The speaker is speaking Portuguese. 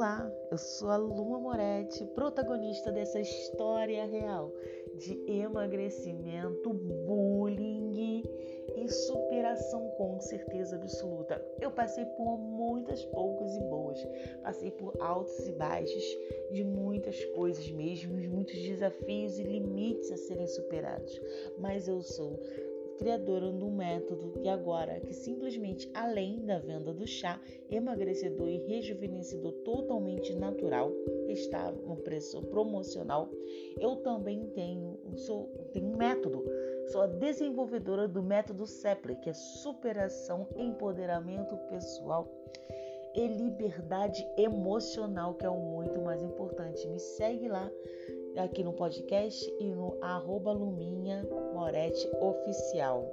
Olá, eu sou a Luma Moretti, protagonista dessa história real de emagrecimento, bullying e superação com certeza absoluta. Eu passei por muitas poucas e boas, passei por altos e baixos de muitas coisas mesmo, muitos desafios e limites a serem superados, mas eu sou criadora de um método e agora que simplesmente além da venda do chá emagrecedor e rejuvenescedor totalmente natural, está no preço promocional, eu também tenho, sou, tenho um método. Sou a desenvolvedora do método CEPLE, que é superação, empoderamento pessoal e liberdade emocional, que é o muito mais importante. Me segue lá aqui no podcast e no arroba Luminha Moretti Oficial.